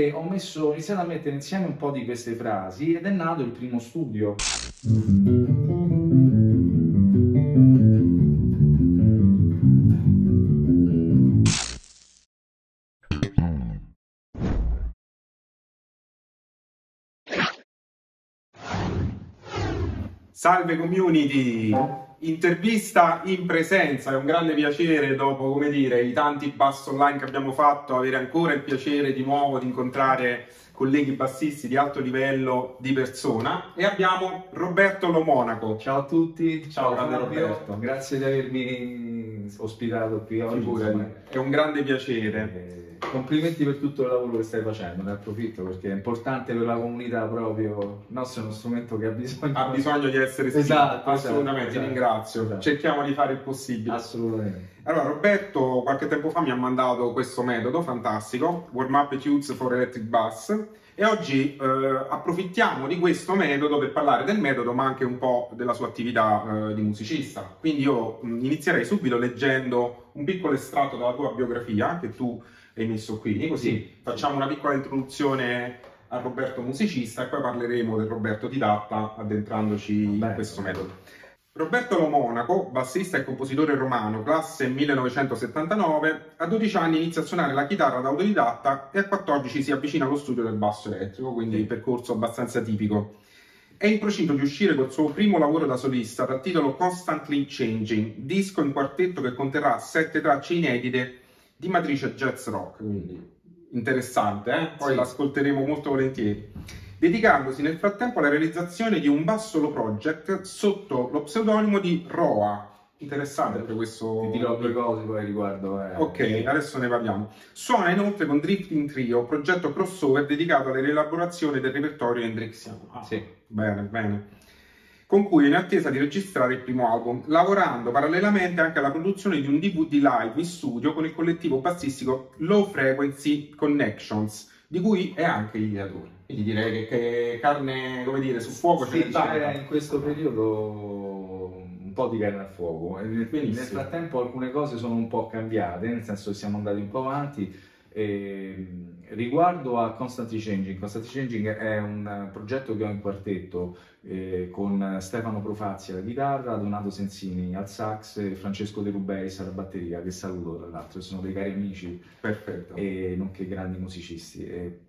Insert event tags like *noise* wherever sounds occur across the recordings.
praticamente ho, messo, ho iniziato a mettere insieme un po' di queste frasi ed è nato il primo studio. Salve community! Intervista in presenza, è un grande piacere dopo, come dire, i tanti bass online che abbiamo fatto, avere ancora il piacere di nuovo di incontrare colleghi bassisti di alto livello di persona e abbiamo Roberto Lomonaco. Ciao a tutti, ciao, ciao Roberto. Grazie di avermi ospitato qui oggi. È un grande piacere. Complimenti per tutto il lavoro che stai facendo, ne approfitto perché è importante per la comunità proprio, il nostro è uno strumento che ha bisogno, ha bisogno di essere spinto, esatto, assolutamente, esatto, ti ringrazio, esatto. cerchiamo di fare il possibile. Assolutamente. Allora Roberto qualche tempo fa mi ha mandato questo metodo fantastico, Warm Up Tunes for Electric Bass e oggi eh, approfittiamo di questo metodo per parlare del metodo ma anche un po' della sua attività eh, di musicista. Quindi io mh, inizierei subito leggendo un piccolo estratto dalla tua biografia che tu hai messo qui, così sì. facciamo una piccola introduzione a Roberto musicista e poi parleremo del Roberto didatta addentrandoci Beh, in questo metodo. Roberto Lomonaco, bassista e compositore romano, classe 1979, a 12 anni inizia a suonare la chitarra da autodidatta e a 14 si avvicina allo studio del basso elettrico, quindi un percorso abbastanza tipico. È in procinto di uscire col suo primo lavoro da solista dal titolo Constantly Changing, disco in quartetto che conterrà sette tracce inedite di matrice jazz rock, quindi interessante, eh? poi sì. l'ascolteremo molto volentieri, dedicandosi nel frattempo alla realizzazione di un bass solo project sotto lo pseudonimo di Roa. Interessante per questo. Ti dirò due cose poi riguardo. Eh. Ok, adesso ne parliamo. Suona inoltre con Drifting Trio, progetto crossover dedicato alla rielaborazione del repertorio hendrixiano. Ah, sì. Bene, bene con cui è in attesa di registrare il primo album, lavorando parallelamente anche alla produzione di un DVD live in studio con il collettivo bassistico Low Frequency Connections, di cui è anche ideatore. Quindi direi che, che, carne, come dire, su fuoco sì, c'è in questo periodo un po' di carne a fuoco. Quindi nel frattempo alcune cose sono un po' cambiate, nel senso che siamo andati un po' avanti e, riguardo a Constantly Changing, Constantly Changing è un progetto che ho in quartetto eh, con Stefano Profazzi alla chitarra, Donato Sensini al sax e Francesco De Rubeis alla batteria, che saluto tra l'altro, sono dei cari amici Perfetto. e nonché grandi musicisti. E,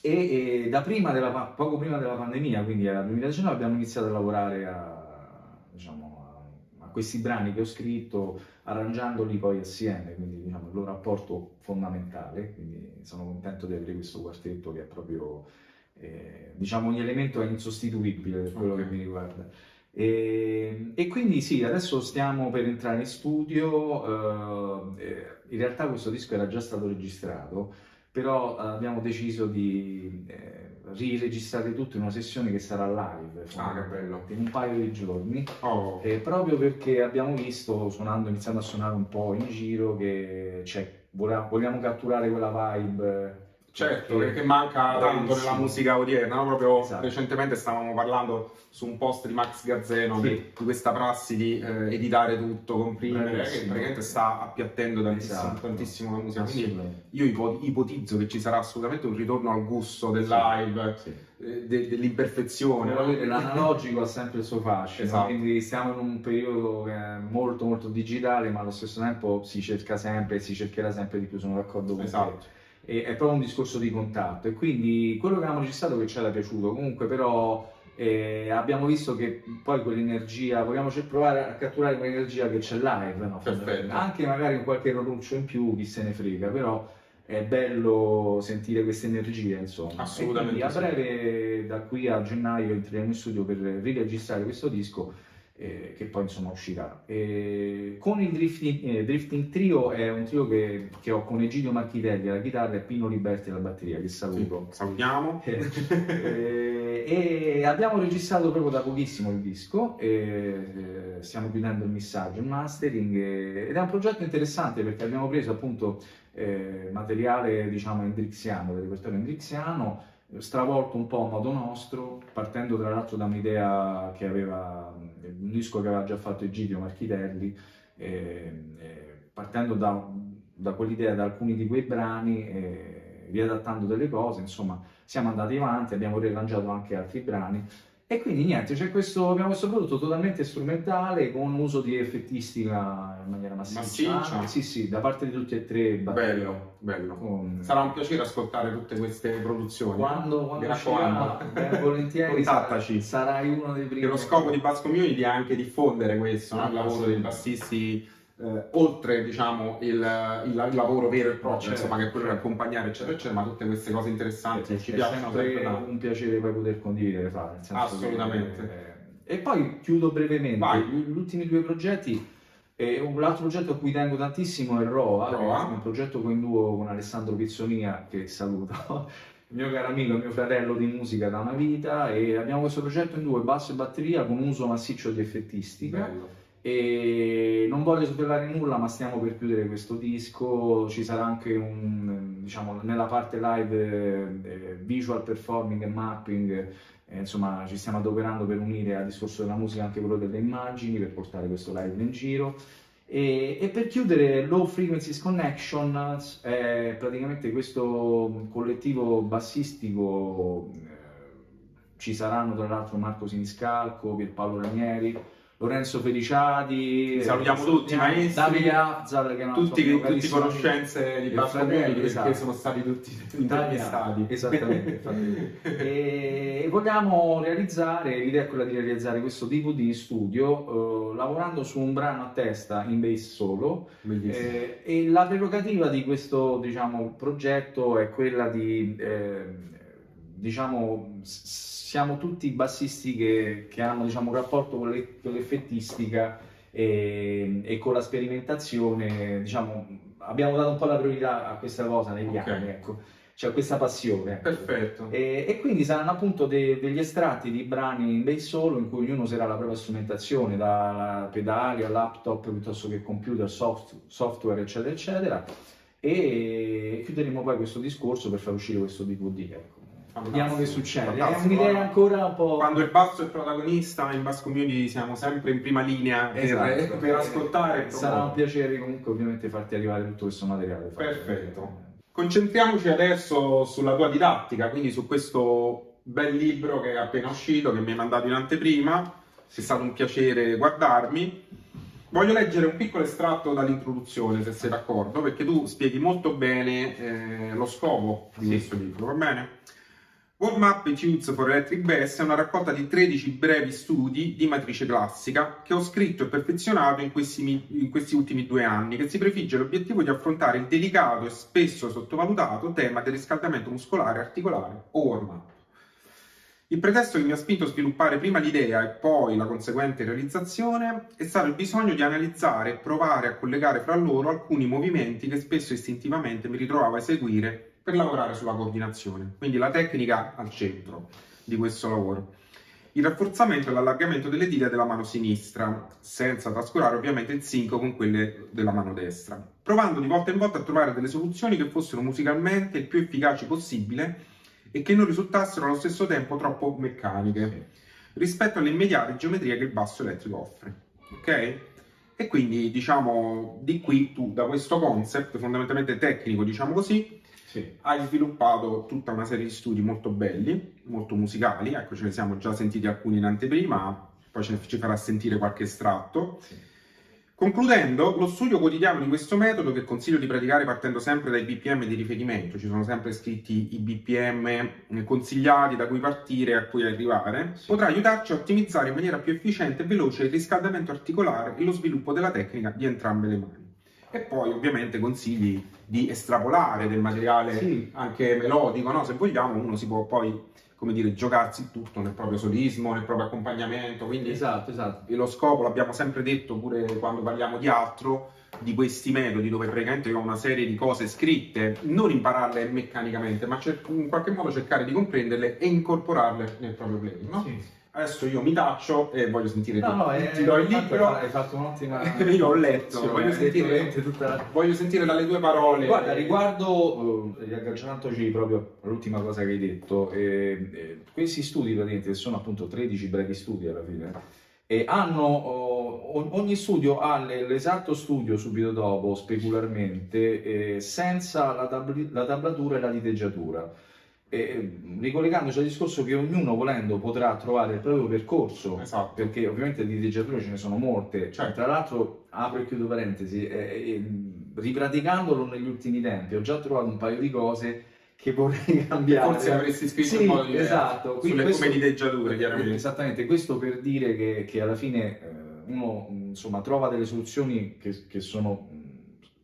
e, e da prima della, poco prima della pandemia, quindi nel 2019, abbiamo iniziato a lavorare a, diciamo, a, a questi brani che ho scritto arrangiandoli poi assieme, quindi diciamo, il loro rapporto fondamentale, quindi sono contento di avere questo quartetto che è proprio eh, diciamo un elemento insostituibile per quello okay. che mi riguarda. E, e, quindi sì, adesso stiamo per entrare in studio, eh, in realtà questo disco era già stato registrato, però abbiamo deciso di eh, riregistrare tutto in una sessione che sarà live ah, che bello. in un paio di giorni oh. eh, proprio perché abbiamo visto suonando iniziando a suonare un po' in giro che vogliamo catturare quella vibe Certo, perché manca tanto nella musica odierna, no? proprio esatto. recentemente stavamo parlando su un post di Max Gazzeno sì. di, questa prassi di eh, editare tutto, comprimere, che praticamente sta appiattendo tantissimo, esatto. tantissimo la musica. Quindi io ipotizzo che ci sarà assolutamente un ritorno al gusto del live, sì. eh, de, dell'imperfezione. L'analogico ha sempre il suo fascino, esatto. quindi siamo in un periodo molto molto digitale, ma allo stesso tempo si cerca sempre, si cercherà sempre di più, sono d'accordo con esatto. te e è proprio un discorso di contatto. E quindi quello che abbiamo registrato che ci era piaciuto. Comunque però eh, abbiamo visto che poi quell'energia vogliamo provare a catturare quell'energia che c'è live no? anche magari un qualche rotuccio in più chi se ne frega però è bello sentire queste energie insomma. Assolutamente a breve da qui a gennaio entriamo in studio per riregistrare questo disco eh, che poi insomma uscirà. E con il Drifting, eh, Drifting, Trio è un trio che, che, ho con Egidio Marchitelli alla chitarra e Pino Liberti alla batteria, che saluto. Sì, salutiamo. *laughs* Eh, e abbiamo registrato proprio da pochissimo il disco, eh, stiamo chiudendo il missaggio, il mastering, ed è un progetto interessante perché abbiamo preso appunto eh, materiale diciamo hendrixiano, del repertorio hendrixiano, stravolto un po' a modo nostro, partendo tra l'altro da un'idea che aveva, un disco che aveva già fatto Egidio Marchitelli, e, e partendo da, da quell'idea, da alcuni di quei brani, e, riadattando delle cose, insomma siamo andati avanti, abbiamo rilanciato anche altri brani e quindi niente, c'è questo, abbiamo questo prodotto totalmente strumentale con uso di effettistica in maniera massiccia. Massiccia? Sì, sì, da parte di tutti e tre. Bello, bello. Con- Sarà un piacere ascoltare tutte queste produzioni. Quando, quando uscirà, ben volentieri, Contattaci. sarai uno dei primi. Che lo scopo di Bass Community è anche diffondere questo, no? il lavoro dei bassisti, eh, oltre diciamo, il, il- il lavoro vero e proprio, Certo, insomma, che è quello di certo. accompagnare, eccetera, eccetera, ma tutte queste cose interessanti È, che ci è piacciono tanto. un piacere poi poter condividere, senso Assolutamente. che- e poi chiudo brevemente, Vai. gli ultimi due progetti, eh, un l'altro progetto a cui tengo tantissimo è Roa, Roa. è un progetto con duo con Alessandro Pizzonia, che saluto, il *laughs* mio caro amico, mio fratello di musica da una vita, e abbiamo questo progetto in due, basso e batteria, con uso massiccio di effettistica. Bello. E non voglio svelare nulla, ma stiamo per chiudere questo disco. Ci sarà anche un, diciamo, nella parte live eh, eh, visual performing e mapping. eh, insomma, ci stiamo adoperando per unire al discorso della musica anche quello delle immagini, per portare questo live in giro. E, e per chiudere, Low Frequencies Connection è praticamente questo collettivo bassistico. eh, ci saranno tra l'altro Marco Siniscalco, Pierpaolo Ranieri, Lorenzo Feliciati, Li salutiamo tutti, maestri. Davide Afzal, che Tutti, mio tutti conoscenze di Bass fratello, Community perché esatto. sono stati tutti *laughs* intervistati. Esattamente, *laughs* e vogliamo realizzare, l'idea è quella di realizzare questo DVD in studio, eh, lavorando su un brano a testa in bass solo, Bellissimo. eh, e la prerogativa di questo diciamo, progetto è quella di, eh, diciamo, siamo tutti bassisti che, che hanno diciamo, un rapporto con, le- con l'effettistica e, e con la sperimentazione, diciamo, abbiamo dato un po' la priorità a questa cosa negli Ok. anni, ecco. C'è questa passione. Perfetto. E, e quindi saranno appunto de- degli estratti di brani in bass solo in cui ognuno userà la propria strumentazione, da pedali a laptop piuttosto che computer, soft- software, eccetera, eccetera. E chiuderemo poi questo discorso per far uscire questo DVD. Ecco. Vediamo che succede. È Fantastico. un'idea ancora un po'. Quando il basso è protagonista, in Bass Community siamo sempre in prima linea per, Esatto. per ascoltare. e Sarà un piacere comunque ovviamente farti arrivare tutto questo materiale. Perfetto. Concentriamoci adesso sulla tua didattica, quindi su questo bel libro che è appena uscito, che mi hai mandato in anteprima. È stato un piacere guardarmi. Voglio leggere un piccolo estratto dall'introduzione, se sei d'accordo, perché tu spieghi molto bene eh, lo scopo di Sì. questo libro, va bene? Warm Up Etudes for Electric Bass è una raccolta di 13 brevi studi di matrice classica che ho scritto e perfezionato in questi, in questi ultimi due anni, che si prefigge l'obiettivo di affrontare il delicato e spesso sottovalutato tema del riscaldamento muscolare articolare o warm up. Il pretesto che mi ha spinto a sviluppare prima l'idea e poi la conseguente realizzazione è stato il bisogno di analizzare e provare a collegare fra loro alcuni movimenti che spesso istintivamente mi ritrovavo a eseguire per lavorare sulla coordinazione. Quindi la tecnica al centro di questo lavoro. Il rafforzamento e l'allargamento delle dita della mano sinistra, senza trascurare ovviamente il sync con quelle della mano destra, provando di volta in volta a trovare delle soluzioni che fossero musicalmente il più efficaci possibile e che non risultassero allo stesso tempo troppo meccaniche rispetto alle immediate geometrie che il basso elettrico offre. Ok? E quindi diciamo di qui tu da questo concept fondamentalmente tecnico, diciamo così, Sì. hai sviluppato tutta una serie di studi molto belli, molto musicali, ecco ce ne siamo già sentiti alcuni in anteprima, poi ce ne- ci farà sentire qualche estratto. Sì. Concludendo, lo studio quotidiano di questo metodo che consiglio di praticare partendo sempre dai BPM di riferimento, ci sono sempre scritti i BPM consigliati da cui partire e a cui arrivare, Sì. potrà aiutarci a ottimizzare in maniera più efficiente e veloce il riscaldamento articolare e lo sviluppo della tecnica di entrambe le mani. E poi ovviamente consigli di estrapolare del materiale Sì. anche melodico, no? se vogliamo uno si può poi come dire, giocarsi tutto nel proprio solismo, nel proprio accompagnamento, quindi Esatto, esatto. e lo scopo, l'abbiamo sempre detto pure quando parliamo di altro, di questi metodi dove praticamente io ho una serie di cose scritte, non impararle meccanicamente, ma cer- in qualche modo cercare di comprenderle e incorporarle nel proprio playing. No? Sì. Adesso io mi taccio e voglio sentire No, tu. no, è, ti do il libro, Hai fatto un'ottima. *laughs* io ho letto, Sì, voglio sentire, la- voglio sentire dalle tue parole. Guarda, riguardo, eh, riagganciandoci proprio all'ultima cosa che hai detto, eh, eh, questi studi praticamente che sono appunto 13 brevi studi alla fine, E hanno, oh, ogni studio ha l'esatto studio subito dopo, specularmente, eh, senza la, tab- la tablatura e la diteggiatura. E, ricollegandoci al discorso che ognuno volendo potrà trovare il proprio percorso, Esatto. perché ovviamente di diteggiature ce ne sono molte, Certo. tra l'altro apro e chiudo parentesi, eh, eh, ripraticandolo negli ultimi tempi ho già trovato un paio di cose che vorrei cambiare. Forse avresti scritto Sì, in modo diverso. esatto. Quindi Sulle questo- come diteggiature, chiaramente. Esattamente, questo per dire che, che alla fine eh, uno insomma, trova delle soluzioni che, che sono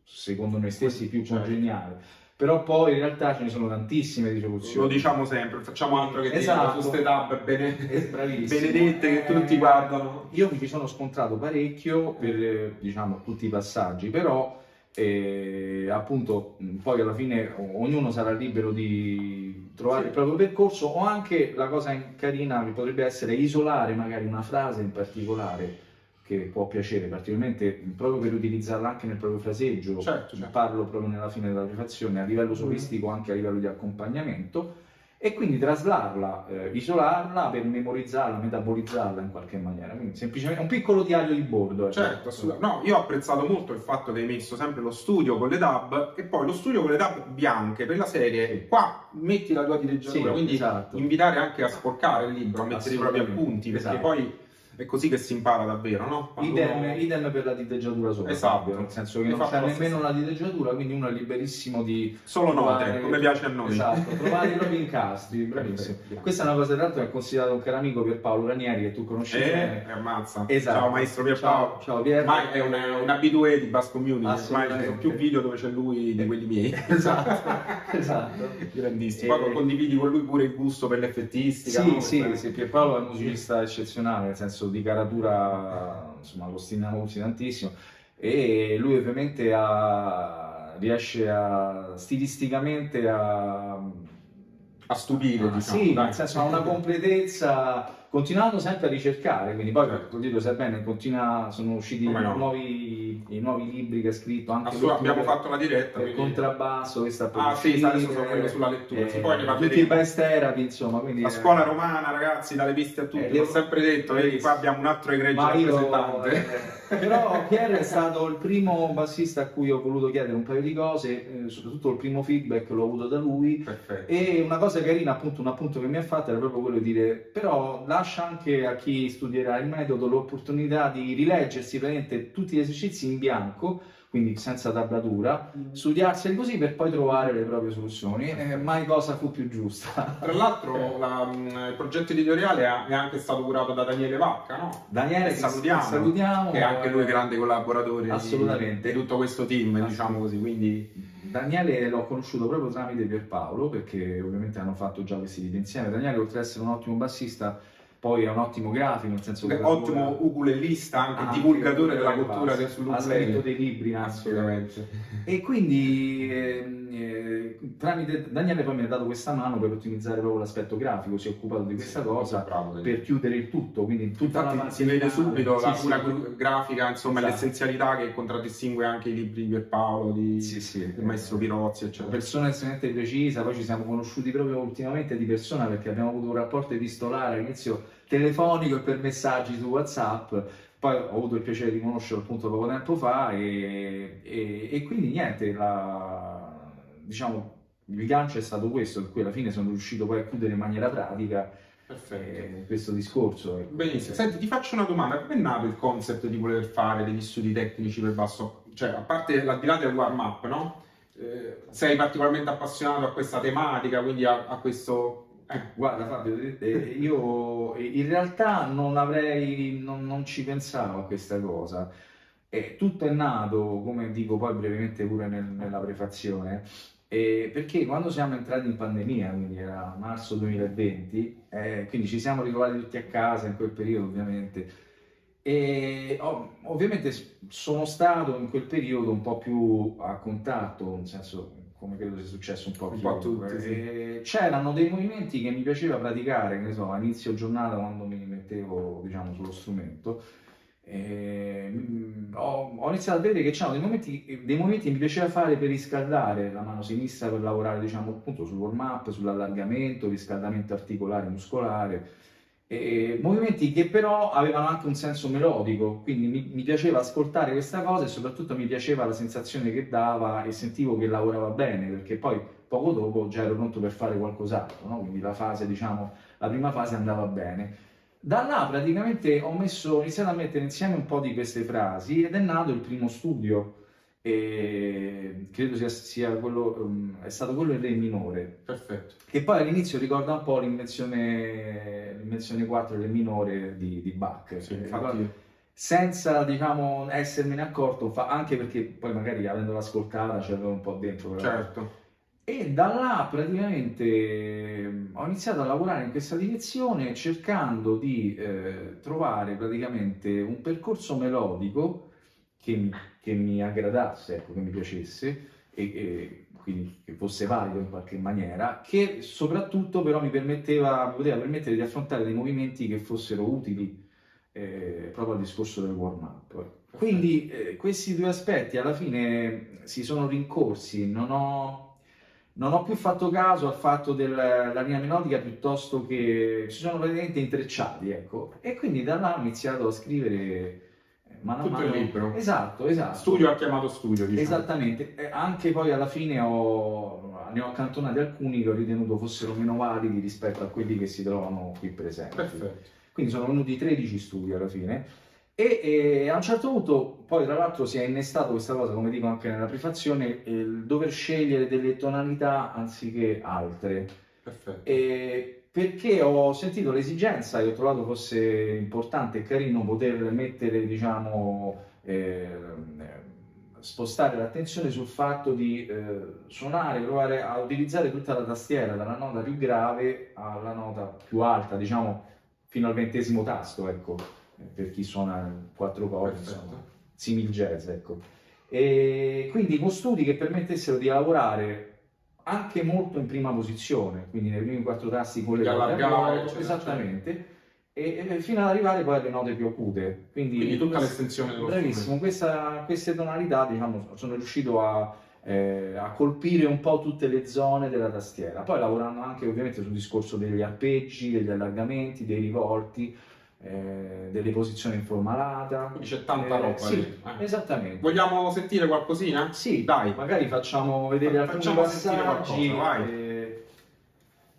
secondo noi stessi più Certo. congeniali, però poi in realtà ce ne sono tantissime di soluzioni. Lo diciamo sempre, facciamo altro che Esatto. queste tab bene- *laughs* Eh, benedette che Eh, tutti guardano. Io mi ci sono scontrato parecchio per eh, diciamo, tutti i passaggi, però eh, appunto poi alla fine ognuno sarà libero di trovare Sì. il proprio percorso o anche la cosa in- carina che potrebbe essere isolare magari una frase in particolare che può piacere particolarmente proprio per utilizzarla anche nel proprio fraseggio Certo, certo. parlo proprio nella fine della prefazione a livello solistico anche a livello di accompagnamento e quindi traslarla, eh, isolarla per memorizzarla, metabolizzarla in qualche maniera. Quindi semplicemente un piccolo diario di bordo. ecco. Certo, assolutamente. No, io ho apprezzato molto il fatto che hai messo sempre lo studio con le tab e poi lo studio con le tab bianche per la serie. Qua metti la tua diteggiatura, Sì, quindi esatto. invitare anche a sporcare il libro, a mettere i propri appunti, perché Esatto. poi è così che si impara davvero, no? Idem, uno- idem per la diteggiatura sopra, Esatto. Nel senso che non c'è nemmeno la diteggiatura, quindi uno è liberissimo di Solo note, trovare- come piace a noi. Esatto, trovare i propri *laughs* incastri, bravissimo. Questa è una cosa, tra l'altro, che è considerato un caro amico per Paolo Ranieri, che tu conosci bene. Eh, ammazza. Esatto. Ciao maestro Pierpaolo. Ciao, ciao Pier. Ormai è un, un abitué di Bass Community, ormai ci sono più video dove c'è lui di quelli miei. *laughs* Esatto, *laughs* esatto. Grandissimo. Poi Eh, condividi con lui pure il gusto per l'effettistica. Sì, no? sì, Per- sì, Pierpaolo è un musicista eccezionale, nel senso di caratura, insomma, lo stimiamo tutti tantissimo e lui ovviamente ha- riesce a stilisticamente a... A stupire, Ah, diciamo. sì, dai. nel senso ha una completezza, continuando sempre a ricercare, quindi poi Certo. così lo bene, continua, sono usciti no. nuovi, i nuovi libri che ha scritto, anche Assolut- abbiamo fatto la diretta. il quindi- contrabbasso che sta per Ah, sì, uscire, adesso sono quello sulla lettura, sì, poi ne tutti i therapy, insomma, quindi La eh, scuola romana, ragazzi, dalle piste a tutti. Eh, L'ho sempre detto, vedi, qua abbiamo un altro egregio Ma io, rappresentante. eh, però Pierre è stato il primo bassista a cui ho voluto chiedere un paio di cose, eh, soprattutto il primo feedback l'ho avuto da lui. Perfetto. E una cosa carina, appunto, un appunto che mi ha fatto era proprio quello di dire: però lascia anche a chi studierà il metodo l'opportunità di rileggersi praticamente tutti gli esercizi in bianco, quindi senza tablatura, studiarseli così per poi trovare le proprie soluzioni. Eh, mai cosa fu più giusta. Tra l'altro la- mh, il progetto editoriale è anche stato curato da Daniele Vacca, no? Daniele, Che salutiamo, salutiamo, che è anche lui grande collaboratore di- Assolutamente. di, tutto questo team, diciamo così, quindi Daniele l'ho conosciuto proprio tramite Pierpaolo, perché ovviamente hanno fatto già questi video insieme. Daniele, oltre ad essere un ottimo bassista, poi è un ottimo grafico, nel senso che ottimo lavora- ukulellista, anche Ah, divulgatore della anche cultura basso. del Ha scritto sull'ukulele. dei libri. Assolutamente. E quindi ehm, eh, tramite Daniele poi mi ha dato questa mano per ottimizzare proprio l'aspetto grafico, si è occupato di questa cosa Bravo, per chiudere il tutto. Quindi tutta la Infatti parte si vede subito la, Sì, una sì. gru- grafica, insomma, Esatto. l'essenzialità che contraddistingue anche i libri di Pierpaolo, di, Sì, sì. del maestro Pirozzi, eccetera. persona estremamente precisa, poi ci siamo conosciuti proprio ultimamente di persona perché abbiamo avuto un rapporto epistolare all'inizio telefonico e per messaggi su WhatsApp, poi ho avuto il piacere di conoscerlo appunto poco tempo fa e, e- e quindi niente, la- diciamo, il gancio è stato questo, per cui alla fine sono riuscito poi a chiudere in maniera pratica eh, questo discorso. ecco. Benissimo. Senti, ti faccio una domanda. Come è nato il concept di voler fare degli studi tecnici per basso? Cioè, a parte al di là del warm-up, no? Eh, sei particolarmente appassionato a questa tematica, quindi a, a questo... eh, Guarda Fabio, eh, io in realtà non avrei, non, non ci pensavo a questa cosa. Tutto è nato, come dico poi brevemente pure nel- nella prefazione, eh, perché quando siamo entrati in pandemia, quindi era marzo 2020, eh, quindi ci siamo ritrovati tutti a casa in quel periodo ovviamente, e oh, ovviamente sono stato in quel periodo un po' più a contatto, nel senso come credo sia successo un po' Un po' tutti, sì. C'erano dei movimenti che mi piaceva praticare, che ne so, a inizio giornata quando mi mettevo, diciamo, sullo strumento. E, mm, ho, ho iniziato a vedere che c'erano dei momenti, dei movimenti che mi piaceva fare per riscaldare la mano sinistra, per lavorare, diciamo, appunto sul warm-up, sull'allargamento, riscaldamento articolare, muscolare. E movimenti che però avevano anche un senso melodico, quindi mi, mi, piaceva ascoltare questa cosa e soprattutto mi piaceva la sensazione che dava e sentivo che lavorava bene, perché poi poco dopo già ero pronto per fare qualcos'altro, no? quindi la fase, diciamo, la prima fase andava bene. Da là praticamente ho, messo, ho iniziato a mettere insieme un po' di queste frasi ed è nato il primo studio e credo sia, sia quello, um, è stato quello in re minore. Perfetto. Che poi all'inizio ricorda un po' l'invenzione, l'invenzione 4 re minore di, di Bach. Sì, infatti... Senza, diciamo, essermene accorto, fa, anche perché poi magari avendola ascoltata c'era un po' dentro. Però. Certo. E da là praticamente ho iniziato a lavorare in questa direzione cercando di eh, trovare praticamente un percorso melodico che che mi aggradasse, ecco, che mi piacesse e, e, quindi che fosse valido in qualche maniera, che soprattutto però mi permetteva, mi poteva permettere di affrontare dei movimenti che fossero utili eh, proprio al discorso del warm-up. Quindi eh, questi due aspetti alla fine si sono rincorsi, non ho, non ho più fatto caso al fatto della linea melodica piuttosto che si sono praticamente intrecciati, ecco. E quindi da là ho iniziato a scrivere mano Tutto mano... il libro. Esatto, esatto. Studio ha chiamato studio, diciamo. Esattamente. E anche poi alla fine ho... ne ho accantonati alcuni che ho ritenuto fossero meno validi rispetto a quelli che si trovano qui presenti. Perfetto. Quindi sono venuti 13 studi alla fine. E, e, a un certo punto, poi tra l'altro si è innestato questa cosa, come dico anche nella prefazione, il dover scegliere delle tonalità anziché altre. Perfetto. E perché ho sentito l'esigenza e ho trovato fosse importante e carino poter mettere, diciamo, eh, spostare l'attenzione sul fatto di eh, suonare, provare a utilizzare tutta la tastiera dalla nota più grave alla nota più alta, diciamo fino al ventesimo tasto, ecco, per chi suona quattro corde, insomma, simil jazz, ecco. E quindi con studi che permettessero di lavorare anche molto in prima posizione, quindi nei primi quattro tasti con le note esattamente, e, e, fino ad arrivare poi alle note più acute. Quindi, quindi tutta l'estensione dello Bravissimo, questa, queste tonalità diciamo, sono riuscito a, eh, a, colpire un po' tutte le zone della tastiera, poi lavorando anche ovviamente sul discorso degli arpeggi, degli allargamenti, dei rivolti, eh, delle posizioni in forma lata. Quindi c'è tanta eh, roba sì, eh. Esattamente. Vogliamo sentire qualcosina? Sì, dai, magari facciamo vedere facciamo alcuni passaggi. Qualcosa,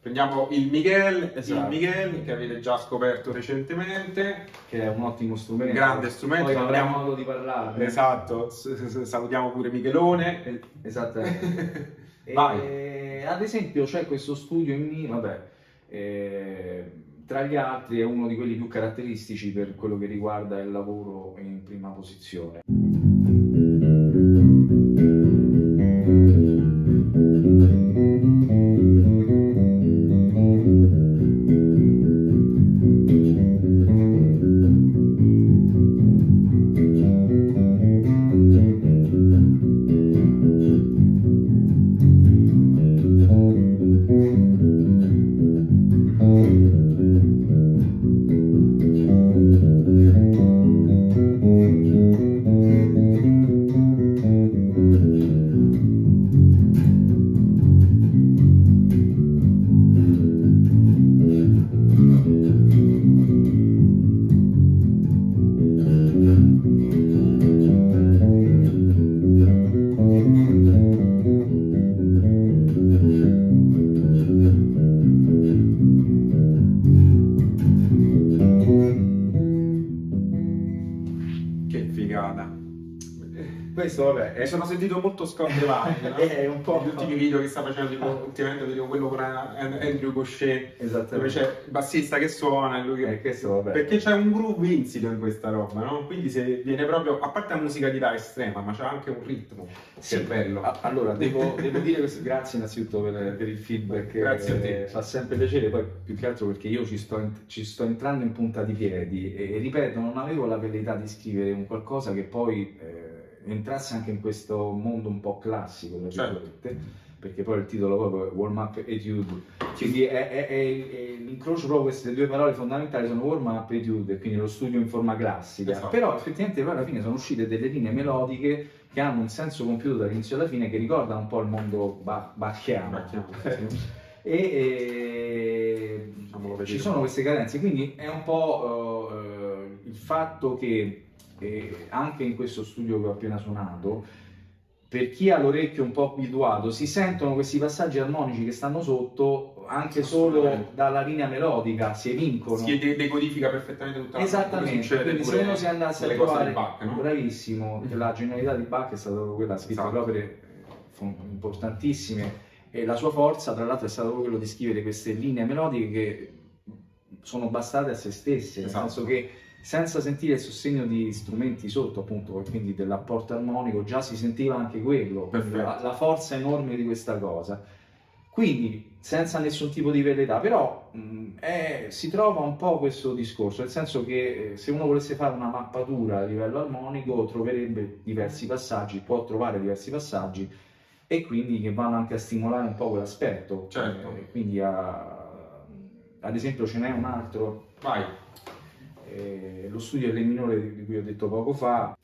Prendiamo il Miguel, esatto. il Miguel che avete già scoperto recentemente, che è un ottimo strumento. Grande strumento. Poi avremo modo di parlare. Esatto, salutiamo pure Michelone. Esattamente. *laughs* e, ad esempio c'è questo studio in vabbè, eh, tra gli altri è uno di quelli più caratteristici per quello che riguarda il lavoro in prima posizione. Scott Devine, *laughs* no? è un po' gli ultimi video che sta facendo, tipo, ultimamente vedo quello con Andrew Gaucher, dove c'è il bassista che suona e lui che... Eh, questo, Perché c'è un groove insito in questa roba, no? Quindi se viene proprio, a parte la musica di da estrema, ma c'è anche un ritmo sì. che è bello. allora, devo, *laughs* devo, dire questo, grazie innanzitutto per, per il feedback, grazie a te. fa sempre piacere, poi più che altro perché io ci sto, in, ci sto entrando in punta di piedi e, e, ripeto, non avevo la velleità di scrivere un qualcosa che poi... Eh, entrasse anche in questo mondo un po' classico, certo. perché poi il titolo proprio è Warm Up Etude, quindi è, è, è, l'incrocio proprio queste due parole fondamentali sono warm up etude, quindi lo studio in forma classica, esatto. però effettivamente poi alla fine sono uscite delle linee melodiche che hanno un senso compiuto dall'inizio alla fine che ricorda un po' il mondo ba- bacchiano. e, e diciamo, ci sono queste carenze, quindi è un po' uh, il fatto che eh, anche in questo studio che ho appena suonato, per chi ha l'orecchio un po' abituato, si sentono questi passaggi armonici che stanno sotto anche solo dalla linea melodica, si evincono. Si decodifica perfettamente tutta la Esattamente, quindi se uno si andasse a trovare, Bach, no? bravissimo, la genialità di Bach è stata quella, ha scritto esatto. opere importantissime e la sua forza tra l'altro è stato quello di scrivere queste linee melodiche che sono bastate a se stesse, esatto. nel senso che senza sentire il sostegno di strumenti sotto, appunto, quindi dell'apporto armonico, già si sentiva anche quello, la, la, forza enorme di questa cosa. Quindi, senza nessun tipo di velleità, però mh, è, si trova un po' questo discorso, nel senso che eh, se uno volesse fare una mappatura a livello armonico troverebbe diversi passaggi, può trovare diversi passaggi e quindi che vanno anche a stimolare un po' quell'aspetto. Certo. Eh, quindi a, ad esempio ce n'è un altro. Vai eh, lo studio delle minore di cui ho detto poco fa.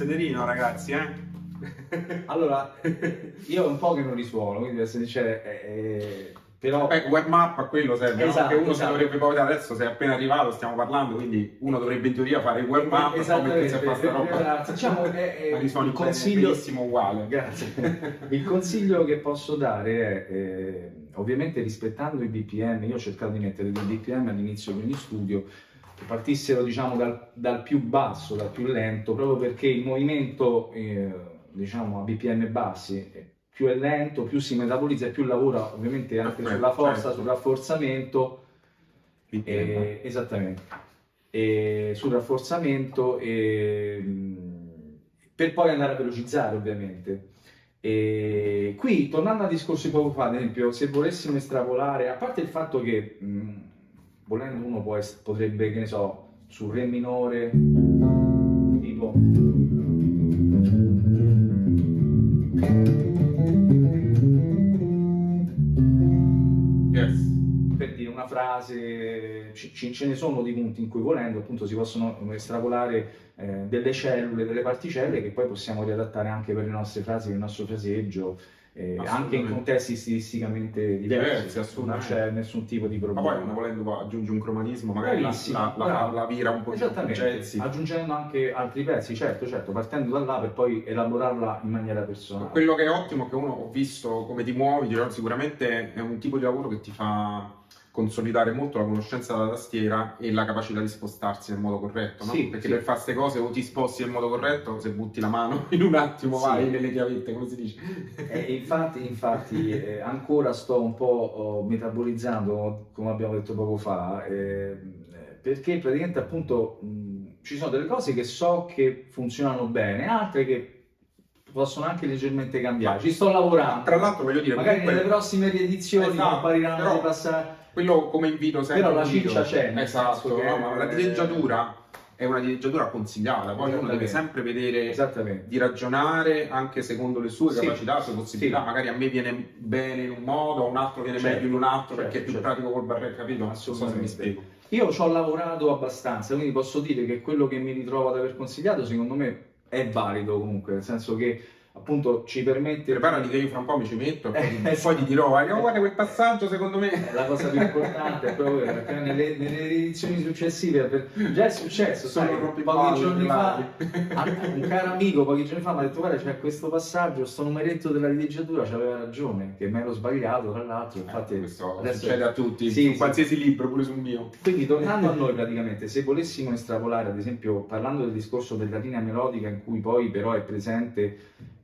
Bel sederino, ragazzi, eh? allora, io un po' che non risuono, quindi devo essere sincero, eh, eh, però... Beh, up a quello serve, esatto, no? uno esatto. si dovrebbe poi adesso, sei appena arrivato, stiamo parlando, quindi uno dovrebbe in teoria fare il warm up esatto, e mettersi a fare roba. Diciamo che è, il consiglio... uguale. Grazie. il consiglio che posso dare è, eh, ovviamente rispettando i BPM, io ho cercato di mettere dei BPM all'inizio di ogni studio, che partissero diciamo, dal, dal, più basso, dal più lento, proprio perché il movimento eh, diciamo, a BPM bassi più è lento, più si metabolizza e più lavora ovviamente anche Perfetto, sulla forza, certo. sul rafforzamento. E, esattamente. E sul rafforzamento e, per poi andare a velocizzare ovviamente. E qui, tornando al discorso di poco fa, ad esempio, se volessimo estrapolare, a parte il fatto che mh, volendo uno può essere, potrebbe, che ne so, su Re minore, tipo... Yes. Per dire una frase, c- ce ne sono di punti in cui volendo appunto si possono estrapolare eh, delle cellule, delle particelle che poi possiamo riadattare anche per le nostre frasi, per il nostro fraseggio eh, anche in contesti stilisticamente diversi, diversi non c'è nessun tipo di problema. Ma poi volendo aggiungi un cromatismo, magari la, la, la, la, vira un po' più aggiungendo anche altri pezzi, certo, certo, partendo da là per poi elaborarla in maniera personale. Quello che è ottimo che uno ho visto come ti muovi, sicuramente è un tipo di lavoro che ti fa consolidare molto la conoscenza della tastiera e la capacità di spostarsi nel modo corretto, no? Sì, Perché sì. per fare queste cose o ti sposti nel modo corretto, se butti la mano *laughs* in un attimo sì. vai nelle chiavette, come si dice. Eh, infatti, infatti *laughs* eh, ancora sto un po' oh, metabolizzando, come abbiamo detto poco fa, eh, perché praticamente appunto mh, ci sono delle cose che so che funzionano bene, altre che possono anche leggermente cambiare. Ci sto lavorando. Tra l'altro voglio dire, magari comunque... nelle prossime riedizioni esatto, compariranno però... dei passaggi quello come invito sempre. Però la ciccia c'è. Esatto, no, ma la dileggiatura è una dileggiatura consigliata, poi uno deve sempre vedere di ragionare anche secondo le sue sì. capacità, le sue possibilità. Sì. Magari a me viene bene in un modo, a un altro viene certo. meglio in un altro certo, perché è più certo. pratico col barretto, capito? Assolutamente. mi spiego. Io ci ho lavorato abbastanza, quindi posso dire che quello che mi ritrovo ad aver consigliato secondo me è valido comunque, nel senso che appunto ci permette... Preparati che io fra un po' mi ci metto e *laughs* Eh, poi ti dirò, eh, guarda quel passaggio secondo me... La cosa più importante è proprio perché nelle, nelle edizioni successive per- già è successo, Sono pochi giorni fa un caro amico pochi giorni fa mi ha detto guarda c'è questo passaggio, sto numeretto della dileggiatura, c'aveva ragione, che me l'ho sbagliato tra l'altro, infatti Eh, questo adesso- succede a tutti, Sì, su sì. qualsiasi libro, pure sul mio. Quindi tornando a noi praticamente, se volessimo estrapolare, ad esempio, parlando del discorso della linea melodica in cui poi però è presente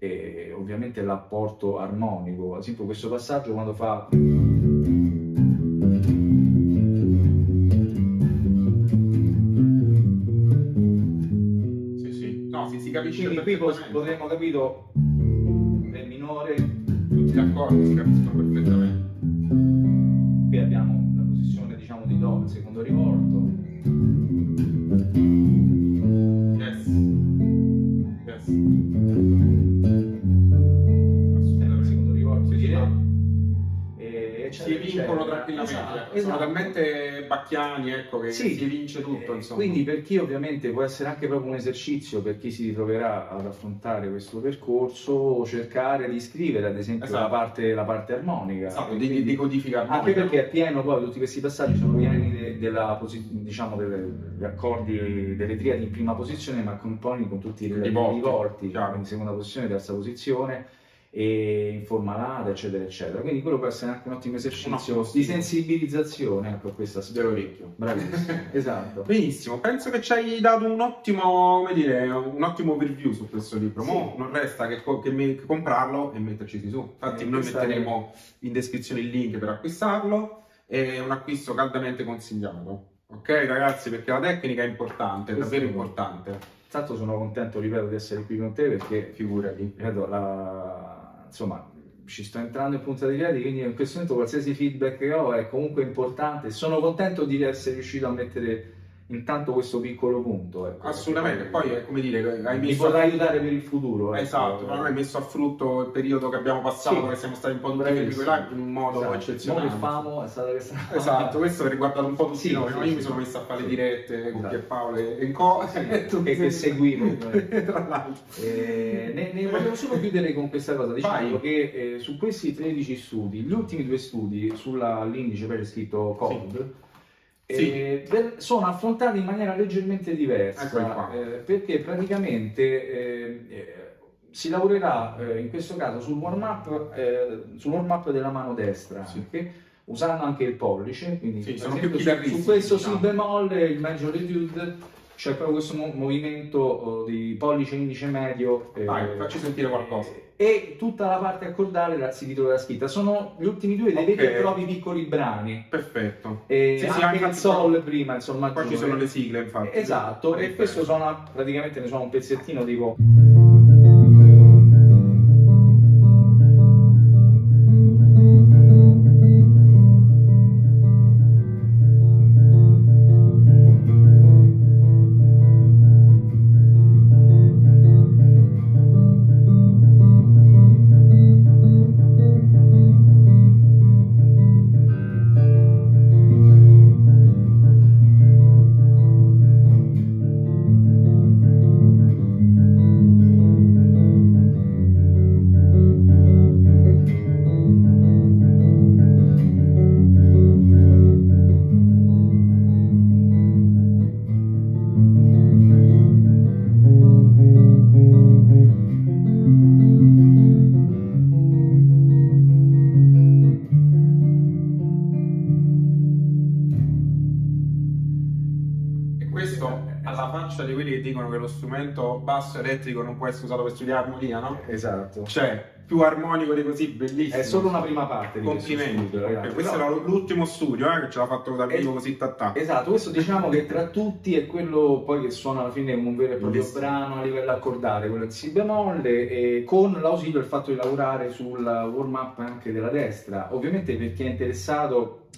eh, ovviamente l'apporto armonico, ad esempio questo passaggio quando fa... Sì, sì. No, si, si capisce Quindi qui potremmo capito Re minore, Tutti d'accordo, si capiscono perfettamente. qui abbiamo la posizione diciamo di Do, il secondo rivolto, E si eccetera. tranquillamente. Esatto, Sono esatto. talmente bacchiani, ecco, che Sì. si evince tutto, Eh. Quindi per chi ovviamente può essere anche proprio un esercizio per chi si ritroverà ad affrontare questo percorso, cercare di scrivere ad esempio Esatto. la, parte, la parte armonica. Esatto, di, di codifica anche armonica. perché è pieno poi tutti questi passaggi sono pieni de- della diciamo degli accordi delle triadi in prima posizione ma con poi con tutti i relativi quindi seconda posizione, terza posizione e in forma lata eccetera eccetera quindi quello può essere anche un ottimo esercizio ottimo di sensibilizzazione ecco questa Dell'orecchio. bravissimo *laughs* esatto Benissimo, penso che ci hai dato un ottimo, come dire, un ottimo overview su questo libro. Sì. Mo non resta che, co- che me- che comprarlo e metterci su. Infatti, Eh, noi metteremo in descrizione il link per acquistarlo. È un acquisto caldamente consigliato. Ok, ragazzi, perché la tecnica è importante, è davvero è- importante. Tanto sono contento, ripeto, di essere qui con te perché, Figurati. ripeto, la- insomma, ci sto entrando in punta di piedi, quindi in questo momento qualsiasi feedback che ho è comunque importante. Sono contento di essere riuscito a mettere intanto questo piccolo punto. ecco, Assolutamente. Poi, è come dire, hai mi messo potrà aiutare per il futuro. ecco. Esatto, non hai messo a frutto il periodo che abbiamo passato, Sì. che siamo stati un po' tutti là in un modo Esatto. eccezionale. Che famo è stata questa Esatto, questo ha riguardato un po' tutti Sì, noi, sì, no? io sì, mi sono messo a fare le Sì. dirette con Esatto. Pierpaolo e *laughs* Co. e *laughs* che seguivo. *laughs* Tra l'altro. Eh, ne, ne volevo solo chiudere con questa cosa dicendo Vai. che eh, su questi 13 studi, gli ultimi due studi sull'indice poi c'è scritto COD, Sì. eh, sono affrontati in maniera leggermente diversa qua. eh, perché praticamente eh, eh, si lavorerà eh, in questo caso sul warm-up, eh, sul warm-up della mano destra Sì. anche, usando anche il pollice quindi Sì, sono esempio, più su- su questo diciamo. si bemolle il maggior etude c'è proprio questo mo- movimento oh, di pollice indice medio eh, Vai, facci sentire qualcosa. e tutta la parte accordale la- si ritrova scritta sono gli ultimi due dei Ok. veri e propri piccoli brani Perfetto. e Sì, sì, anche anche il sol prima insomma Qua ci sono le sigle, infatti. esatto e questo suona praticamente ne suona un pezzettino tipo basso elettrico non può essere usato per studiare armonia, no? esatto Cioè, più armonico di così, bellissimo. è solo una prima parte di questo Complimenti. studio, ragazzi. questo Però- era l'ultimo studio eh, che ce l'ha fatto dal vivo così tattà. Esatto, questo diciamo che tra tutti è quello poi che suona alla fine come un vero e proprio Bellissimo. brano a livello accordale, quello in si bemolle, e con l'ausilio del fatto di lavorare sul warm up anche della destra. Ovviamente per chi è interessato,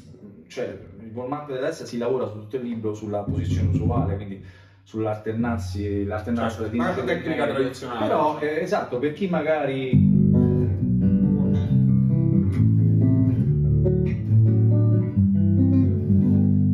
cioè il warm up della destra si lavora su tutto il libro sulla posizione usuale, quindi sull'alternarsi, l'alternanza Certo, di ma è una tecnica tradizionale. Però, eh, esatto, per chi magari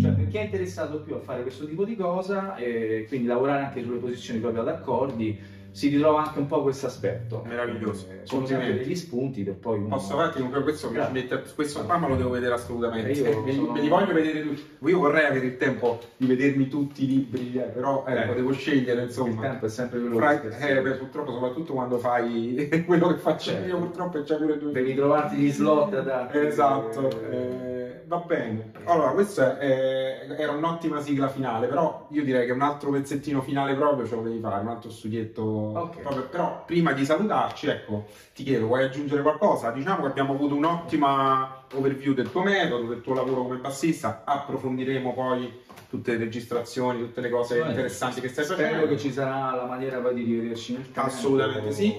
Cioè, per chi è interessato più a fare questo tipo di cosa, eh, quindi lavorare anche sulle posizioni proprio ad accordi, si ritrova anche un po' questo aspetto. Meraviglioso. Eh, sono sempre degli spunti per poi uno... Posso farti comunque questo, mi mette, questo qua me lo devo vedere assolutamente. Io me, sono- me li voglio vedere tutti. Io vorrei avere il tempo di vedermi tutti i libri, eh, però ecco, Eh. devo scegliere Il insomma. tempo è sempre quello Fra- che eh, beh, purtroppo soprattutto quando fai *laughs* quello che faccio Certo. io purtroppo c'è pure due Devi trovarti gli slot adatti. Esatto, Eh, eh, va bene. Allora, questa è- era un'ottima sigla finale, però io direi che un altro pezzettino finale proprio ce lo devi fare, un altro studietto. Ok. proprio- Però prima di salutarci, ecco, ti chiedo, vuoi aggiungere qualcosa? Diciamo che abbiamo avuto un'ottima overview del tuo metodo, del tuo lavoro come bassista, approfondiremo poi tutte le registrazioni, tutte le cose Beh, interessanti che stai Spero facendo. che ci sarà la maniera poi di rivederci nel tempo. Assolutamente sì.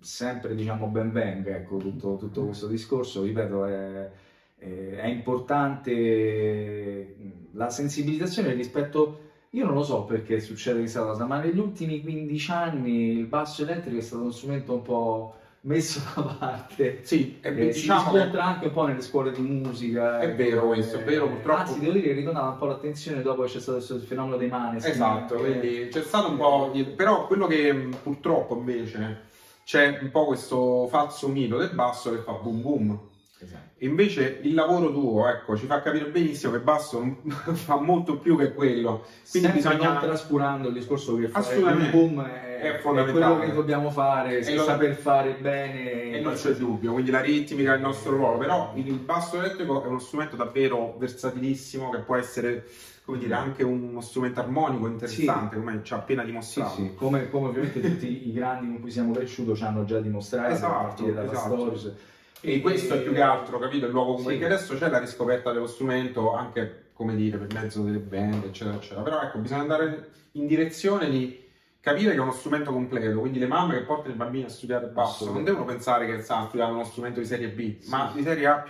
Sempre diciamo ben venga ecco, tutto, tutto questo discorso, ripeto, è, è- è importante la sensibilizzazione rispetto. Io non lo so perché succede questa cosa, ma negli ultimi 15 anni il basso elettrico è stato uno strumento un po' messo da parte. Sì, e Eh, si diciamo che riscontra anche un po' nelle scuole di musica. È vero ecco, questo, è vero, eh, purtroppo- Anzi, devo dire che è ritornata un po' l'attenzione dopo che c'è stato questo fenomeno dei maneskin. Esatto, eh, quindi c'è stato un po', però quello che mh, purtroppo invece c'è un po' questo falso mito del basso che fa boom boom. Esatto. Invece il lavoro tuo, ecco, ci fa capire benissimo che il basso *laughs* fa molto più che quello. Quindi Sempre bisogna non trascurando il discorso che fare Assolutamente. boom boom è, È è fondamentale. quello che dobbiamo fare, E lo- saper fare bene. e non c'è dubbio, quindi la ritmica è il nostro ruolo, però il basso elettrico è uno strumento davvero versatilissimo che può essere, come dire, anche uno strumento armonico interessante, come ci ha appena Sì, dimostrato. sì, come, come ovviamente tutti i grandi con cui siamo cresciuti ci hanno già dimostrato Esatto, a partire dalla esatto. Stories. E questo è più che altro, capito, il luogo comune Sì. che adesso c'è la riscoperta dello strumento anche, come dire, per mezzo delle band, eccetera, eccetera. Però ecco, bisogna andare in direzione di capire che è uno strumento completo, quindi le mamme che portano i bambini a studiare basso non devono pensare che stanno studiando uno strumento di serie B, Sì. ma di serie A++.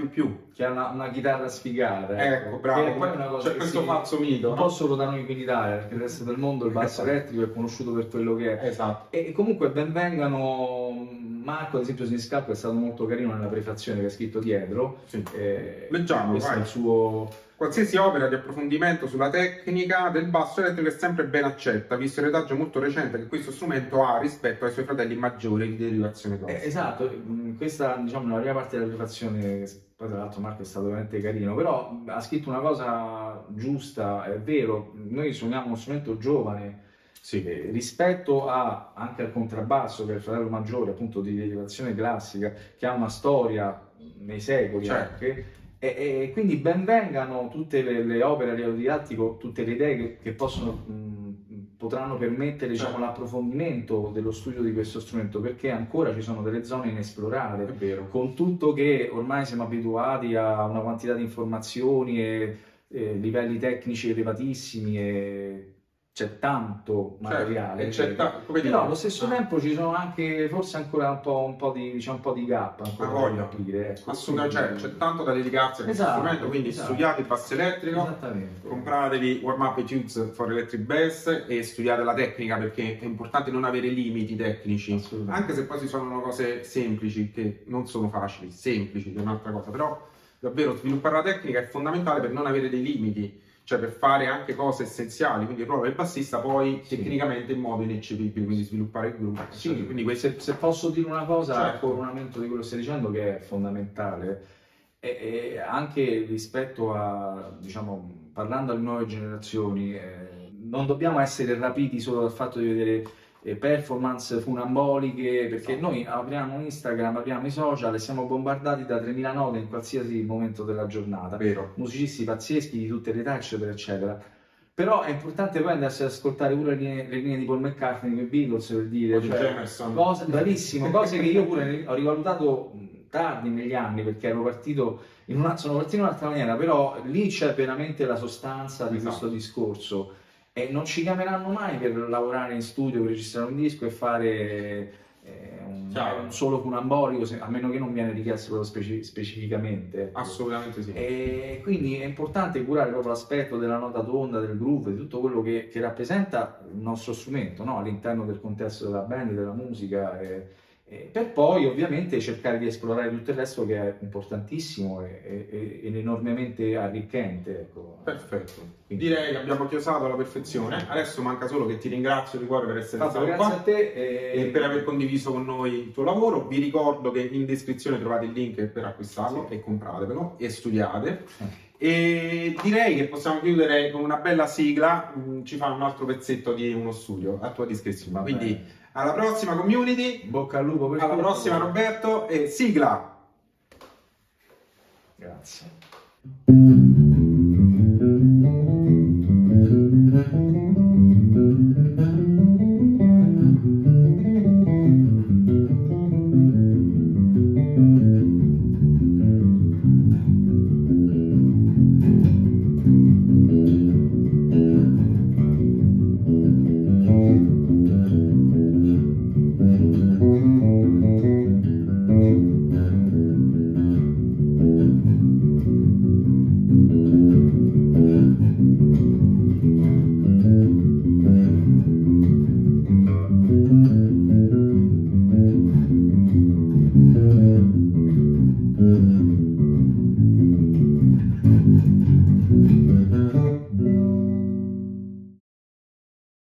Che ha una, una chitarra sfigata. Ecco, bravo, Che poi una cosa c'è che questo falso mito, Un no? po' solo da noi Italia, perché nel resto del mondo il basso Esatto. elettrico è conosciuto per quello che è. Esatto. E comunque benvengano, Marco ad esempio Siniscalco è stato molto carino nella prefazione che ha scritto dietro. Sì. Eh, Leggiamo, vai. suo... Qualsiasi opera di approfondimento sulla tecnica del basso elettrico è sempre ben accetta, visto il retaggio molto recente che questo strumento ha rispetto ai suoi fratelli maggiori di derivazione Eh, classica. esatto, mh, questa diciamo la prima parte della prefazione, poi tra l'altro Marco è stato veramente carino, però mh, ha scritto una cosa giusta, è vero, noi suoniamo uno strumento giovane, Sì. eh, rispetto a, anche al contrabbasso che è il fratello maggiore appunto di derivazione classica che ha una storia nei secoli Certo. anche e, e quindi benvengano tutte le, le opere a livello didattico tutte le idee che, che possono mh, potranno permettere diciamo, Certo. l'approfondimento dello studio di questo strumento perché ancora ci sono delle zone È inesplorate vero. con tutto che ormai siamo abituati a una quantità di informazioni e, e livelli tecnici elevatissimi e c'è tanto materiale. Certo, e c'è ta- Però allo stesso ah, tempo ci sono anche forse ancora un po', un po' di, diciamo, un po' di gap ancora Ha da capire. Ecco. Assolutamente, cioè, c'è tanto da dedicarsi a questo Esatto, strumento, quindi esatto. studiate il basso elettrico, compratevi Warm Up Etudes for Electric Bass e studiate la tecnica perché è importante non avere limiti tecnici, anche se poi si sono cose semplici che non sono facili, semplici che è un'altra cosa, però davvero sviluppare la tecnica è fondamentale per non avere dei limiti, cioè per fare anche cose essenziali, quindi il ruolo del bassista poi Sì. tecnicamente in modo ineccepibile, quindi sviluppare il gruppo. Sì, quindi questo se, se posso dire una cosa a Certo. coronamento di quello che stai dicendo che è fondamentale, e, e anche rispetto a, diciamo, parlando alle nuove generazioni, eh, non dobbiamo essere rapiti solo dal fatto di vedere performance funamboliche, perché noi apriamo Instagram, apriamo i social e siamo bombardati da 3.000 note in qualsiasi momento della giornata vero. musicisti pazzeschi di tutte le età, eccetera, eccetera. Però è importante poi andarsi ad ascoltare pure le linee, le linee di Paul McCartney, che Beatles, per dire, O cioè, cose, bravissimo, cose che io pure ho rivalutato tardi negli anni, perché ero partito in una, sono partito in un'altra maniera, però lì c'è veramente la sostanza di Esatto. questo discorso. E non ci chiameranno mai per lavorare in studio, per registrare un disco e fare eh, un, un solo funambolico, se- a meno che non viene richiesto proprio speci- specificamente. ecco. Assolutamente sì. E quindi è importante curare proprio l'aspetto della nota tonda, del groove, di tutto quello che, che rappresenta il nostro strumento no? all'interno del contesto della band, della musica. E, eh, per poi ovviamente cercare di esplorare tutto il resto che è importantissimo ed enormemente arricchente. Ecco. Perfetto, Quindi, direi che abbiamo chiosato alla perfezione, adesso manca solo che ti ringrazio di cuore per essere stato qua a te e... e... per aver condiviso con noi il tuo lavoro. Vi ricordo che in descrizione trovate il link per acquistarlo sì. e compratevelo e studiate. Eh. E direi che possiamo chiudere con una bella sigla, mm, ci fa un altro pezzetto di uno studio a tua discrezione. Quindi alla prossima community. Bocca al lupo per Alla tutto. prossima Roberto e sigla. Grazie.